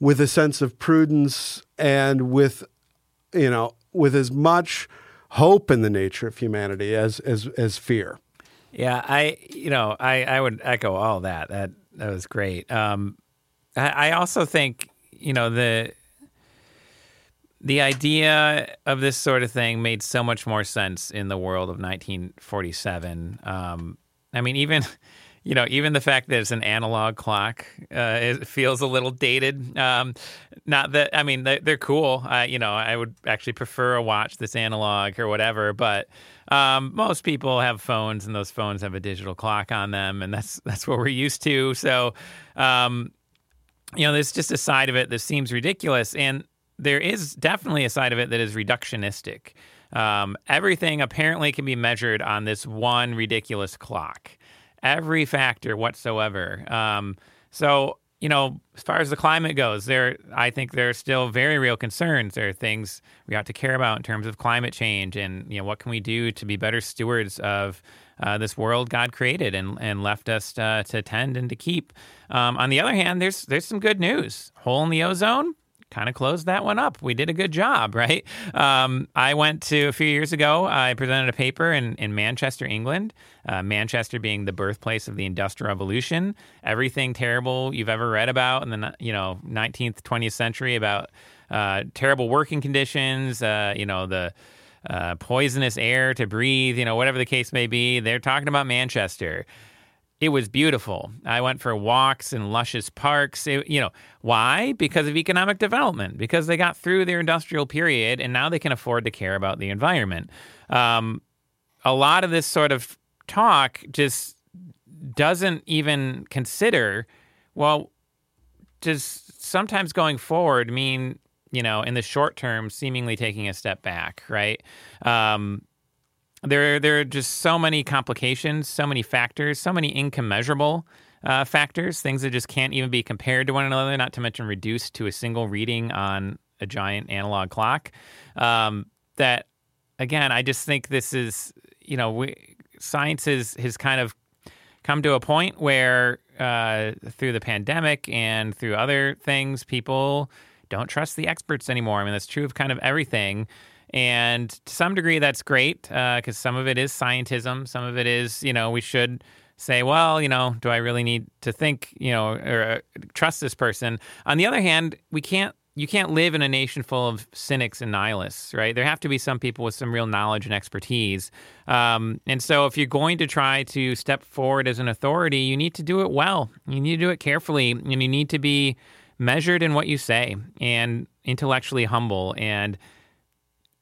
with a sense of prudence and with, you know, with as much hope in the nature of humanity as as as fear. Yeah, I you know I I would echo all that. That that was great. Um, I, I also think you know the the idea of this sort of thing made so much more sense in the world of 1947. Um, I mean, even you know, even the fact that it's an analog clock uh, it feels a little dated. Um, not that I mean they're, cool. Uh, you know, I would actually prefer a watch that's analog or whatever. But um, most people have phones, and those phones have a digital clock on them, and that's that's what we're used to. So, um, you know, there's just a side of it that seems ridiculous, and there is definitely a side of it that is reductionistic. Um, everything apparently can be measured on this one ridiculous clock. Every factor whatsoever. Um, so you know, as far as the climate goes, there I think there are still very real concerns. There are things we ought to care about in terms of climate change, and you know, what can we do to be better stewards of uh, this world God created and and left us uh, to tend and to keep. Um, on the other hand, there's there's some good news. Hole in the ozone kind of closed that one up. We did a good job, right? Um, I went to a few years ago. I presented a paper in, in Manchester, England. Uh, Manchester being the birthplace of the Industrial Revolution. Everything terrible you've ever read about in the you know 19th, 20th century about uh, terrible working conditions. Uh, you know the uh, poisonous air to breathe. You know whatever the case may be. They're talking about Manchester. It was beautiful. I went for walks in luscious parks. It, you know, why? Because of economic development, because they got through their industrial period and now they can afford to care about the environment. Um, a lot of this sort of talk just doesn't even consider, well, does sometimes going forward mean, you know, in the short term, seemingly taking a step back, right? Um, there, there are just so many complications, so many factors, so many incommensurable uh, factors, things that just can't even be compared to one another, not to mention reduced to a single reading on a giant analog clock. Um, that, again, I just think this is, you know, we, science is, has kind of come to a point where uh, through the pandemic and through other things, people don't trust the experts anymore. I mean, that's true of kind of everything. And to some degree, that's great because uh, some of it is scientism. Some of it is, you know, we should say, well, you know, do I really need to think, you know, or uh, trust this person? On the other hand, we can't. You can't live in a nation full of cynics and nihilists, right? There have to be some people with some real knowledge and expertise. Um, and so, if you're going to try to step forward as an authority, you need to do it well. You need to do it carefully, and you need to be measured in what you say and intellectually humble and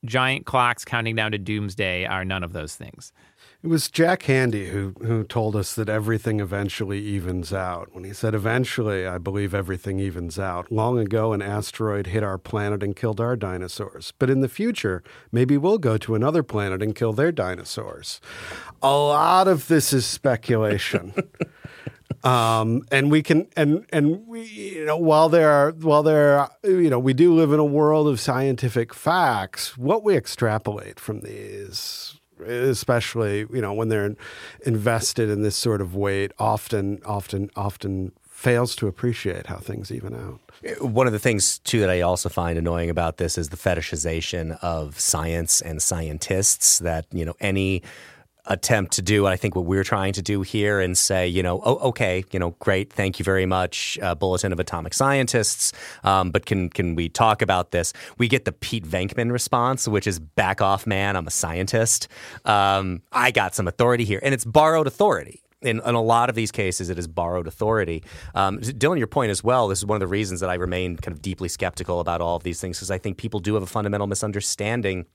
giant clocks counting down to doomsday are none of those things. It was Jack Handey who, who told us that everything eventually evens out. When he said, Eventually, I believe everything evens out. Long ago, an asteroid hit our planet and killed our dinosaurs. But in the future, maybe we'll go to another planet and kill their dinosaurs. A lot of this is speculation. Um, and we can and and we you know while there are while there are, you know we do live in a world of scientific facts what we extrapolate from these especially you know when they're invested in this sort of weight often often often fails to appreciate how things even out. One of the things too that I also find annoying about this is the fetishization of science and scientists that you know any attempt to do, I think, what we're trying to do here and say, you know, oh, okay, you know, great, thank you very much, uh, Bulletin of Atomic Scientists, um, but can can we talk about this? We get the Pete Venkman response, which is back off, man, I'm a scientist. Um, I got some authority here, and it's borrowed authority. In, in, a lot of these cases, it is borrowed authority. Um, Dylan, your point as well. This is one of the reasons that I remain kind of deeply skeptical about all of these things, because I think people do have a fundamental misunderstanding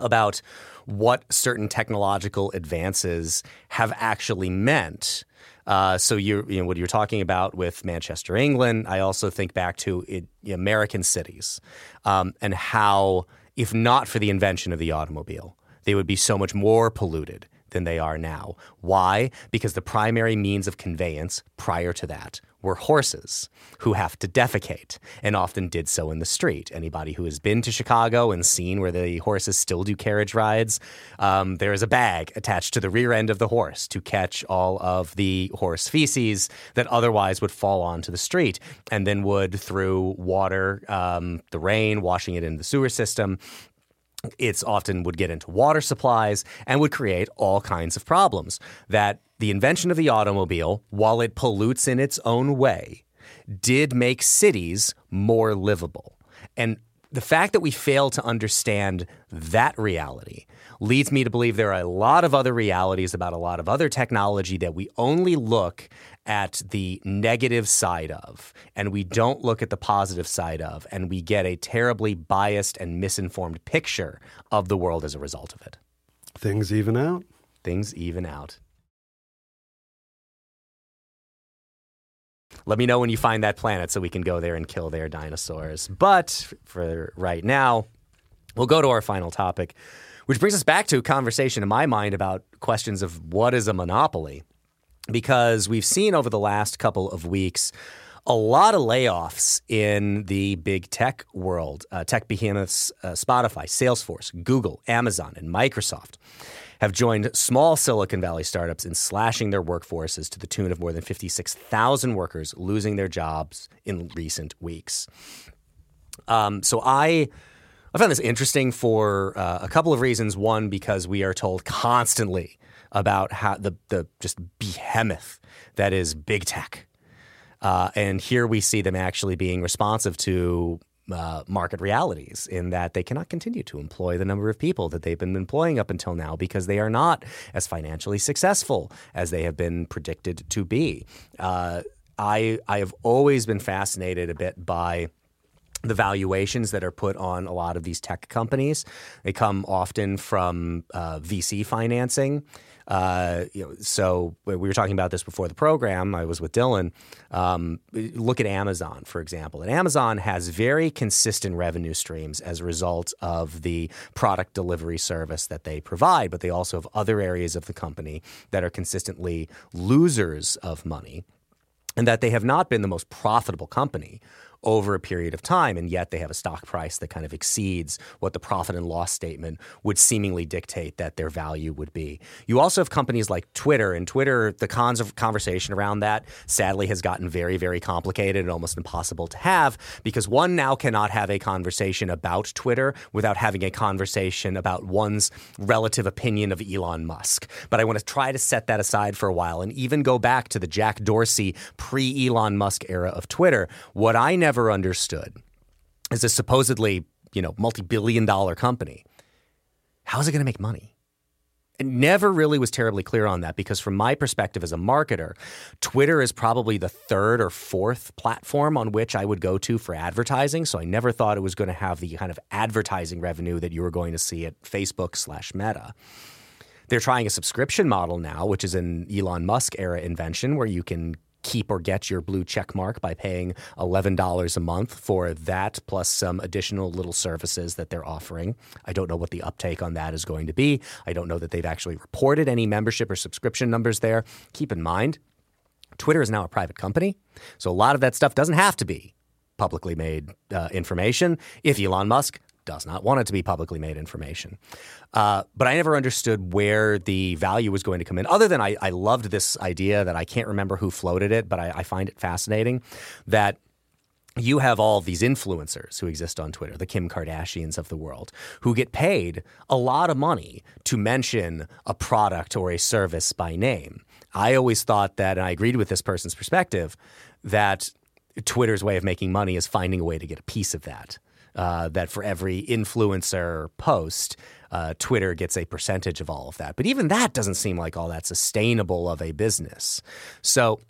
about what certain technological advances have actually meant. Uh, so you know what you're talking about with Manchester, England. I also think back to it, American cities um, and how, if not for the invention of the automobile, they would be so much more polluted than they are now. Why? Because the primary means of conveyance prior to that were horses who have to defecate and often did so in the street. Anybody who has been to Chicago and seen where the horses still do carriage rides, um, there is a bag attached to the rear end of the horse to catch all of the horse feces that otherwise would fall onto the street and then would, through water, um, the rain, washing it into the sewer system, it's often would get into water supplies and would create all kinds of problems. That the invention of the automobile, while it pollutes in its own way, did make cities more livable. And the fact that we fail to understand that reality leads me to believe there are a lot of other realities about a lot of other technology that we only look at the negative side of and we don't look at the positive side of and we get a terribly biased and misinformed picture of the world as a result of it. Things even out. things even out. Let me know when you find that planet so we can go there and kill their dinosaurs. But for right now we'll go to our final topic which brings us back to a conversation in my mind about questions of what is a monopoly because we've seen over the last couple of weeks a lot of layoffs in the big tech world. Uh, tech behemoths uh, Spotify, Salesforce, Google, Amazon, and Microsoft have joined small Silicon Valley startups in slashing their workforces to the tune of more than 56,000 workers losing their jobs in recent weeks. Um, so I. I found this interesting for uh, a couple of reasons. One, because we are told constantly about how the, the just behemoth that is big tech. Uh, and here we see them actually being responsive to uh, market realities in that they cannot continue to employ the number of people that they've been employing up until now because they are not as financially successful as they have been predicted to be. Uh, I, I have always been fascinated a bit by the valuations that are put on a lot of these tech companies. They come often from uh, VC financing. Uh, you know, so we were talking about this before the program. I was with Dylan. Um, look at Amazon, for example. And Amazon has very consistent revenue streams as a result of the product delivery service that they provide, but they also have other areas of the company that are consistently losers of money and that they have not been the most profitable company over a period of time, and yet they have a stock price that kind of exceeds what the profit and loss statement would seemingly dictate that their value would be. You also have companies like Twitter, and Twitter, the cons of conversation around that sadly has gotten very, very complicated and almost impossible to have because one now cannot have a conversation about Twitter without having a conversation about one's relative opinion of Elon Musk. But I want to try to set that aside for a while and even go back to the Jack Dorsey pre Elon Musk era of Twitter. What I never understood is a supposedly, you know, multi-billion dollar company. How is it going to make money? It never really was terribly clear on that because, from my perspective as a marketer, Twitter is probably the third or fourth platform on which I would go to for advertising. So I never thought it was going to have the kind of advertising revenue that you were going to see at Facebook slash Meta. They're trying a subscription model now, which is an Elon Musk era invention where you can keep or get your blue check mark by paying $11 a month for that plus some additional little services that they're offering. I don't know what the uptake on that is going to be. I don't know that they've actually reported any membership or subscription numbers there. Keep in mind, Twitter is now a private company, so a lot of that stuff doesn't have to be publicly made uh, information if Elon Musk does not want it to be publicly made information. Uh, but I never understood where the value was going to come in, other than I, I loved this idea that I can't remember who floated it, but I, I find it fascinating that you have all these influencers who exist on Twitter, the Kim Kardashians of the world, who get paid a lot of money to mention a product or a service by name. I always thought that, and I agreed with this person's perspective, that Twitter's way of making money is finding a way to get a piece of that. Uh, that for every influencer post, uh, Twitter gets a percentage of all of that. But even that doesn't seem like all that sustainable of a business. So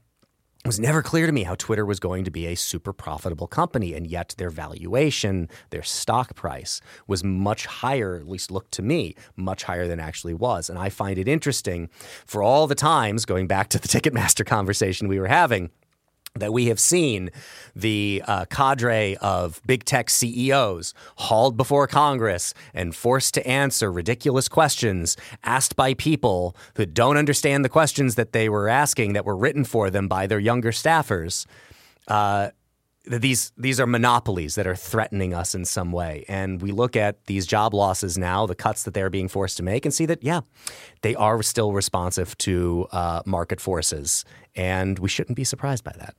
it was never clear to me how Twitter was going to be a super profitable company, and yet their valuation, their stock price, was much higher, at least looked to me, much higher than actually was. And I find it interesting for all the times, going back to the Ticketmaster conversation we were having, that we have seen the uh, cadre of big tech CEOs hauled before Congress and forced to answer ridiculous questions asked by people who don't understand the questions that they were asking that were written for them by their younger staffers. Uh, these these are monopolies that are threatening us in some way. And we look at these job losses now the cuts that they're being forced to make and see that yeah they are still responsive to uh, market forces. And we shouldn't be surprised by that.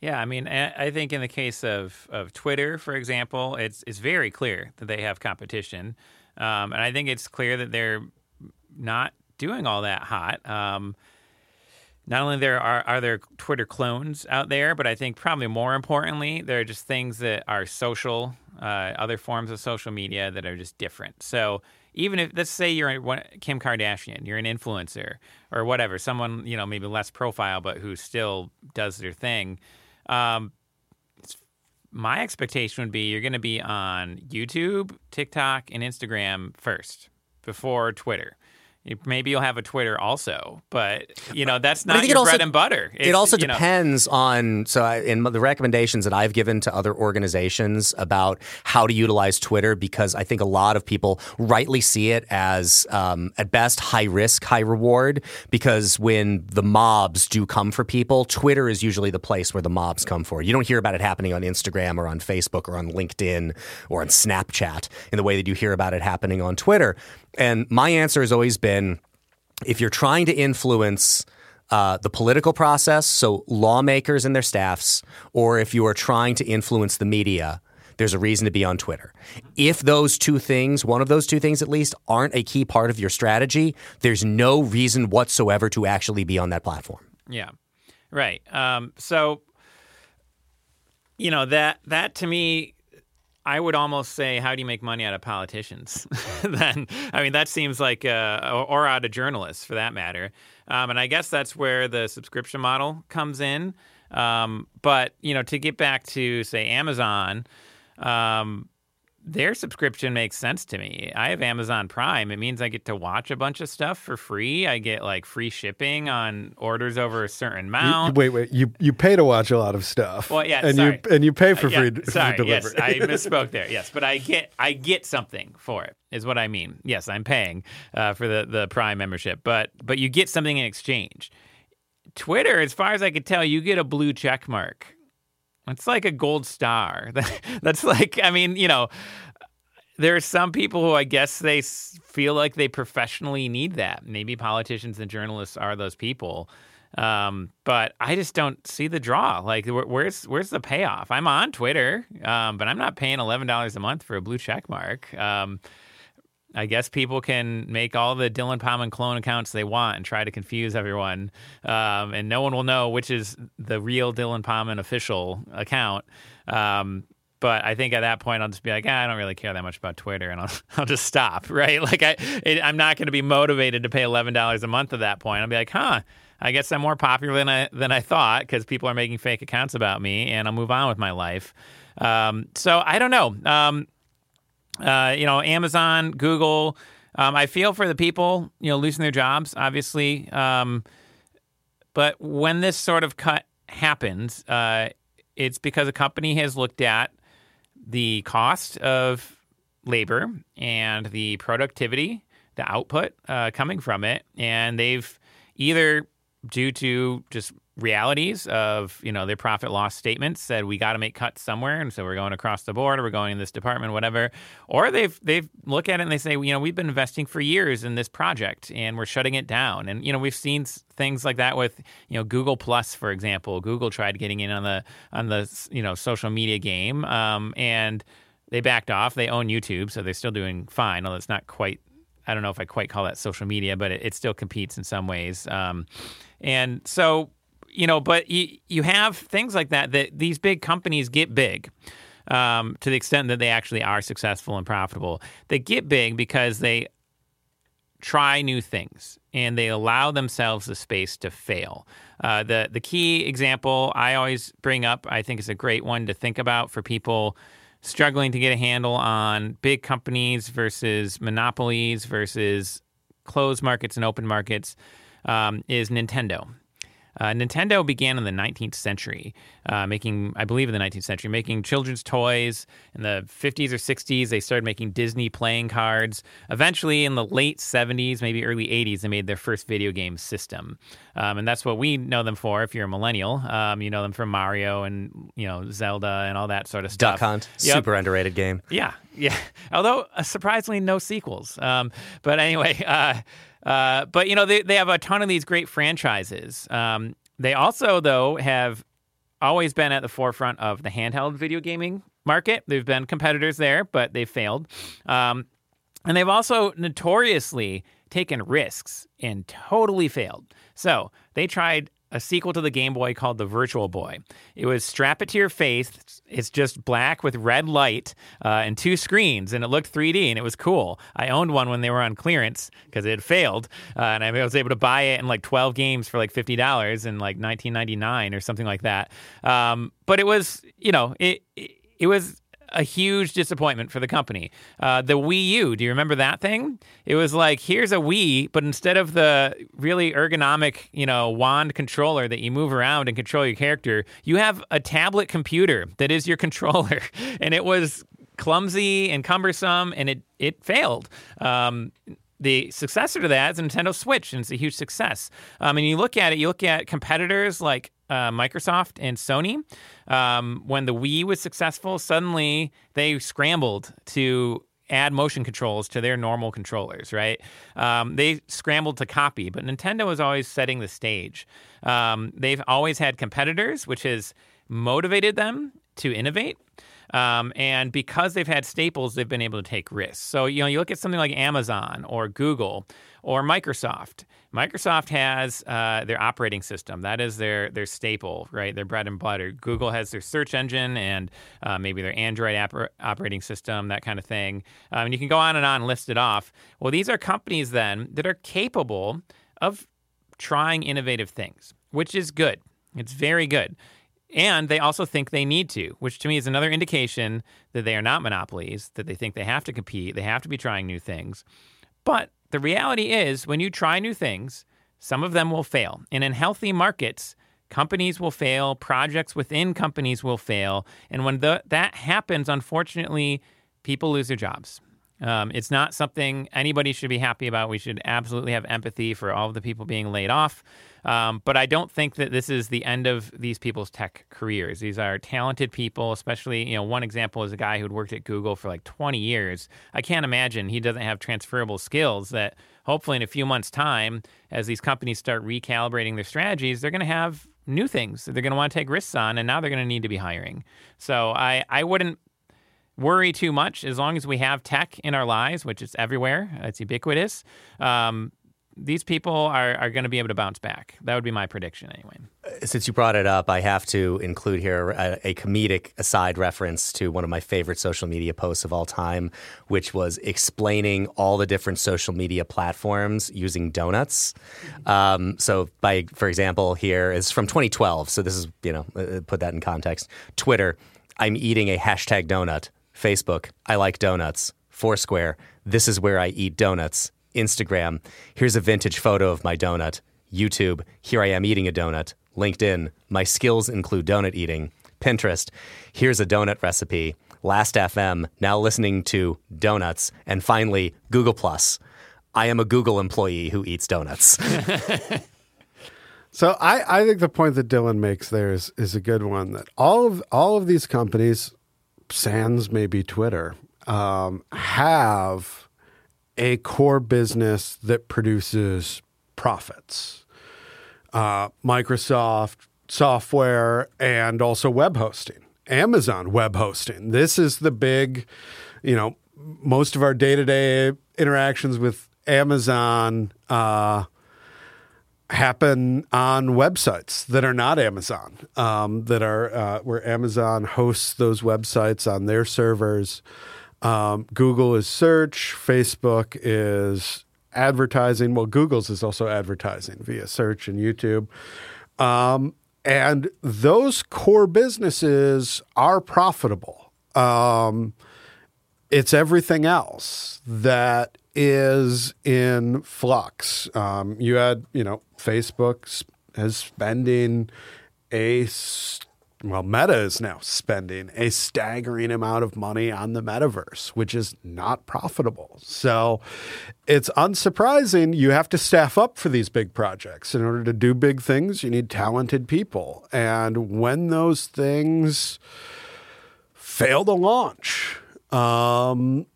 Yeah, I mean, I think in the case of, of Twitter, for example, it's it's very clear that they have competition, um, and I think it's clear that they're not doing all that hot. Um, not only there are are there Twitter clones out there, but I think probably more importantly, there are just things that are social, uh, other forms of social media that are just different. So even if let's say you're Kim Kardashian, you're an influencer or whatever, someone you know maybe less profile but who still does their thing. Um, my expectation would be you're going to be on YouTube, TikTok, and Instagram first before Twitter. Maybe you'll have a Twitter also, but you know that's not your also, bread and butter. It's, it also depends know. on. So, I, in the recommendations that I've given to other organizations about how to utilize Twitter, because I think a lot of people rightly see it as um, at best high risk, high reward. Because when the mobs do come for people, Twitter is usually the place where the mobs come for. You don't hear about it happening on Instagram or on Facebook or on LinkedIn or on Snapchat in the way that you hear about it happening on Twitter. And my answer has always been if you're trying to influence uh, the political process, so lawmakers and their staffs, or if you are trying to influence the media, there's a reason to be on Twitter. If those two things, one of those two things at least, aren't a key part of your strategy, there's no reason whatsoever to actually be on that platform. Yeah, right. Um, so, you know that that to me I would almost say, how do you make money out of politicians? then, I mean, that seems like, uh, or out of journalists for that matter. Um, and I guess that's where the subscription model comes in. Um, but you know, to get back to say Amazon, um, their subscription makes sense to me. I have Amazon Prime. It means I get to watch a bunch of stuff for free. I get like free shipping on orders over a certain amount. You, wait, wait. You you pay to watch a lot of stuff. Well, yeah, and sorry. you and you pay for uh, free, yeah, sorry, free delivery. Yes, I misspoke there. Yes, but I get I get something for it. Is what I mean. Yes, I'm paying uh, for the the Prime membership, but but you get something in exchange. Twitter, as far as I could tell, you get a blue check mark. It's like a gold star. That's like, I mean, you know, there are some people who I guess they feel like they professionally need that. Maybe politicians and journalists are those people. Um, but I just don't see the draw. Like, where's where's the payoff? I'm on Twitter, um, but I'm not paying eleven dollars a month for a blue check mark. Um, I guess people can make all the Dylan Pahman clone accounts they want and try to confuse everyone, um, and no one will know which is the real Dylan Pahman official account. Um, but I think at that point I'll just be like, ah, I don't really care that much about Twitter, and I'll I'll just stop, right? Like I it, I'm not going to be motivated to pay eleven dollars a month at that point. I'll be like, huh. I guess I'm more popular than I than I thought because people are making fake accounts about me, and I'll move on with my life. Um, so I don't know. Um, uh, you know, Amazon, Google. Um, I feel for the people, you know, losing their jobs, obviously. Um, but when this sort of cut happens, uh, it's because a company has looked at the cost of labor and the productivity, the output uh, coming from it, and they've either due to just realities of you know their profit loss statements said we got to make cuts somewhere and so we're going across the board or we're going in this department whatever. Or they've they've look at it and they say you know we've been investing for years in this project and we're shutting it down. And you know we've seen things like that with you know Google Plus for example. Google tried getting in on the on the you know social media game um, and they backed off. They own YouTube so they're still doing fine although it's not quite I don't know if I quite call that social media, but it, it still competes in some ways. Um, and so you know, but you, you have things like that that these big companies get big. Um, to the extent that they actually are successful and profitable, they get big because they try new things and they allow themselves the space to fail. Uh, the the key example I always bring up, I think, is a great one to think about for people struggling to get a handle on big companies versus monopolies versus closed markets and open markets. Um, is Nintendo. Uh, Nintendo began in the 19th century, uh, making, I believe, in the 19th century, making children's toys. In the 50s or 60s, they started making Disney playing cards. Eventually, in the late 70s, maybe early 80s, they made their first video game system, um, and that's what we know them for. If you're a millennial, um, you know them from Mario and you know Zelda and all that sort of stuff. Duck Hunt, yep. super underrated game. Yeah, yeah. Although uh, surprisingly, no sequels. Um, but anyway. Uh, but you know they they have a ton of these great franchises. Um, they also though have always been at the forefront of the handheld video gaming market. There've been competitors there, but they've failed. Um, and they've also notoriously taken risks and totally failed. So they tried a sequel to the Game Boy called the Virtual Boy. It was strap it to your face. It's just black with red light uh, and two screens, and it looked 3D and it was cool. I owned one when they were on clearance because it had failed, uh, and I was able to buy it in like 12 games for like $50 in like 1999 or something like that. Um, but it was, you know, it, it, it was a huge disappointment for the company. Uh, the Wii U, do you remember that thing? It was like, here's a Wii, but instead of the really ergonomic, you know, wand controller that you move around and control your character, you have a tablet computer that is your controller. and it was clumsy and cumbersome, and it, it failed. Um, the successor to that is Nintendo Switch, and it's a huge success. Um, and you look at it, you look at competitors like uh, Microsoft and Sony. Um, when the Wii was successful, suddenly they scrambled to add motion controls to their normal controllers, right? Um, they scrambled to copy, but Nintendo was always setting the stage. Um, they've always had competitors, which has motivated them to innovate. Um, and because they've had staples, they've been able to take risks. So, you know, you look at something like Amazon or Google or Microsoft. Microsoft has uh, their operating system. That is their their staple, right? Their bread and butter. Google has their search engine and uh, maybe their Android operating system, that kind of thing. Um, and you can go on and on, list it off. Well, these are companies then that are capable of trying innovative things, which is good. It's very good. And they also think they need to, which to me is another indication that they are not monopolies, that they think they have to compete, they have to be trying new things. But the reality is, when you try new things, some of them will fail. And in healthy markets, companies will fail, projects within companies will fail. And when the, that happens, unfortunately, people lose their jobs. Um, it's not something anybody should be happy about. We should absolutely have empathy for all of the people being laid off. Um, but I don't think that this is the end of these people's tech careers. These are talented people, especially, you know, one example is a guy who'd worked at Google for like 20 years. I can't imagine he doesn't have transferable skills that hopefully in a few months' time, as these companies start recalibrating their strategies, they're going to have new things that they're going to want to take risks on, and now they're going to need to be hiring. So I, I wouldn't worry too much as long as we have tech in our lives, which is everywhere, it's ubiquitous. Um, these people are, are going to be able to bounce back. That would be my prediction anyway. Since you brought it up, I have to include here a, a, comedic aside reference to one of my favorite social media posts of all time, which was explaining all the different social media platforms using donuts. Um, so, by for example, here is from 2012. So this is you know uh, put that in context. Twitter, I'm eating a hashtag donut. Facebook, I like donuts. Foursquare, this is where I eat donuts. Instagram, here's a vintage photo of my donut. YouTube, here I am eating a donut. LinkedIn, my skills include donut eating. Pinterest, here's a donut recipe. Last FM, now listening to donuts. And finally, Google Plus. I am a Google employee who eats donuts. so I, I think the point that Dylan makes there is, is a good one that all of all of these companies sans maybe Twitter, um, have a core business that produces profits. Uh, Microsoft software and also web hosting, Amazon web hosting. This is the big, you know, most of our day to day interactions with Amazon. Uh, happen on websites that are not Amazon, um, that are uh, where Amazon hosts those websites on their servers. Um, Google is search, Facebook is advertising. Well, Google's is also advertising via search and YouTube. Um, and those core businesses are profitable. Um, it's everything else that is in flux. Um, you had, you know, Facebook is spending a well, Meta is now spending a staggering amount of money on the metaverse, which is not profitable. So it's unsurprising you have to staff up for these big projects. In order to do big things, you need talented people. And when those things fail to launch, um,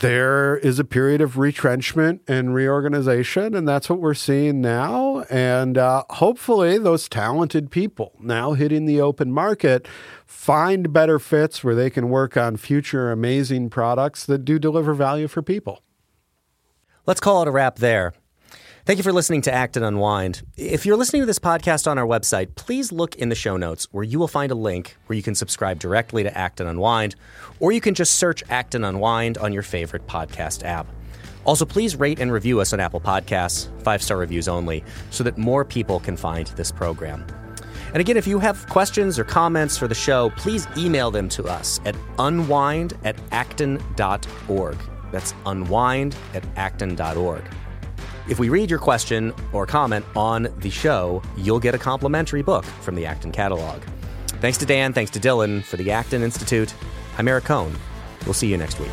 there is a period of retrenchment and reorganization, and that's what we're seeing now. And uh, hopefully, those talented people now hitting the open market find better fits where they can work on future amazing products that do deliver value for people. Let's call it a wrap there. Thank you for listening to Acton Unwind. If you're listening to this podcast on our website, please look in the show notes where you will find a link where you can subscribe directly to Acton Unwind, or you can just search Acton Unwind on your favorite podcast app. Also, please rate and review us on Apple Podcasts, five star reviews only, so that more people can find this program. And again, if you have questions or comments for the show, please email them to us at unwind at acton.org. That's unwind at acton.org. If we read your question or comment on the show, you'll get a complimentary book from the Acton catalog. Thanks to Dan, thanks to Dylan for the Acton Institute. I'm Eric Kohn. We'll see you next week.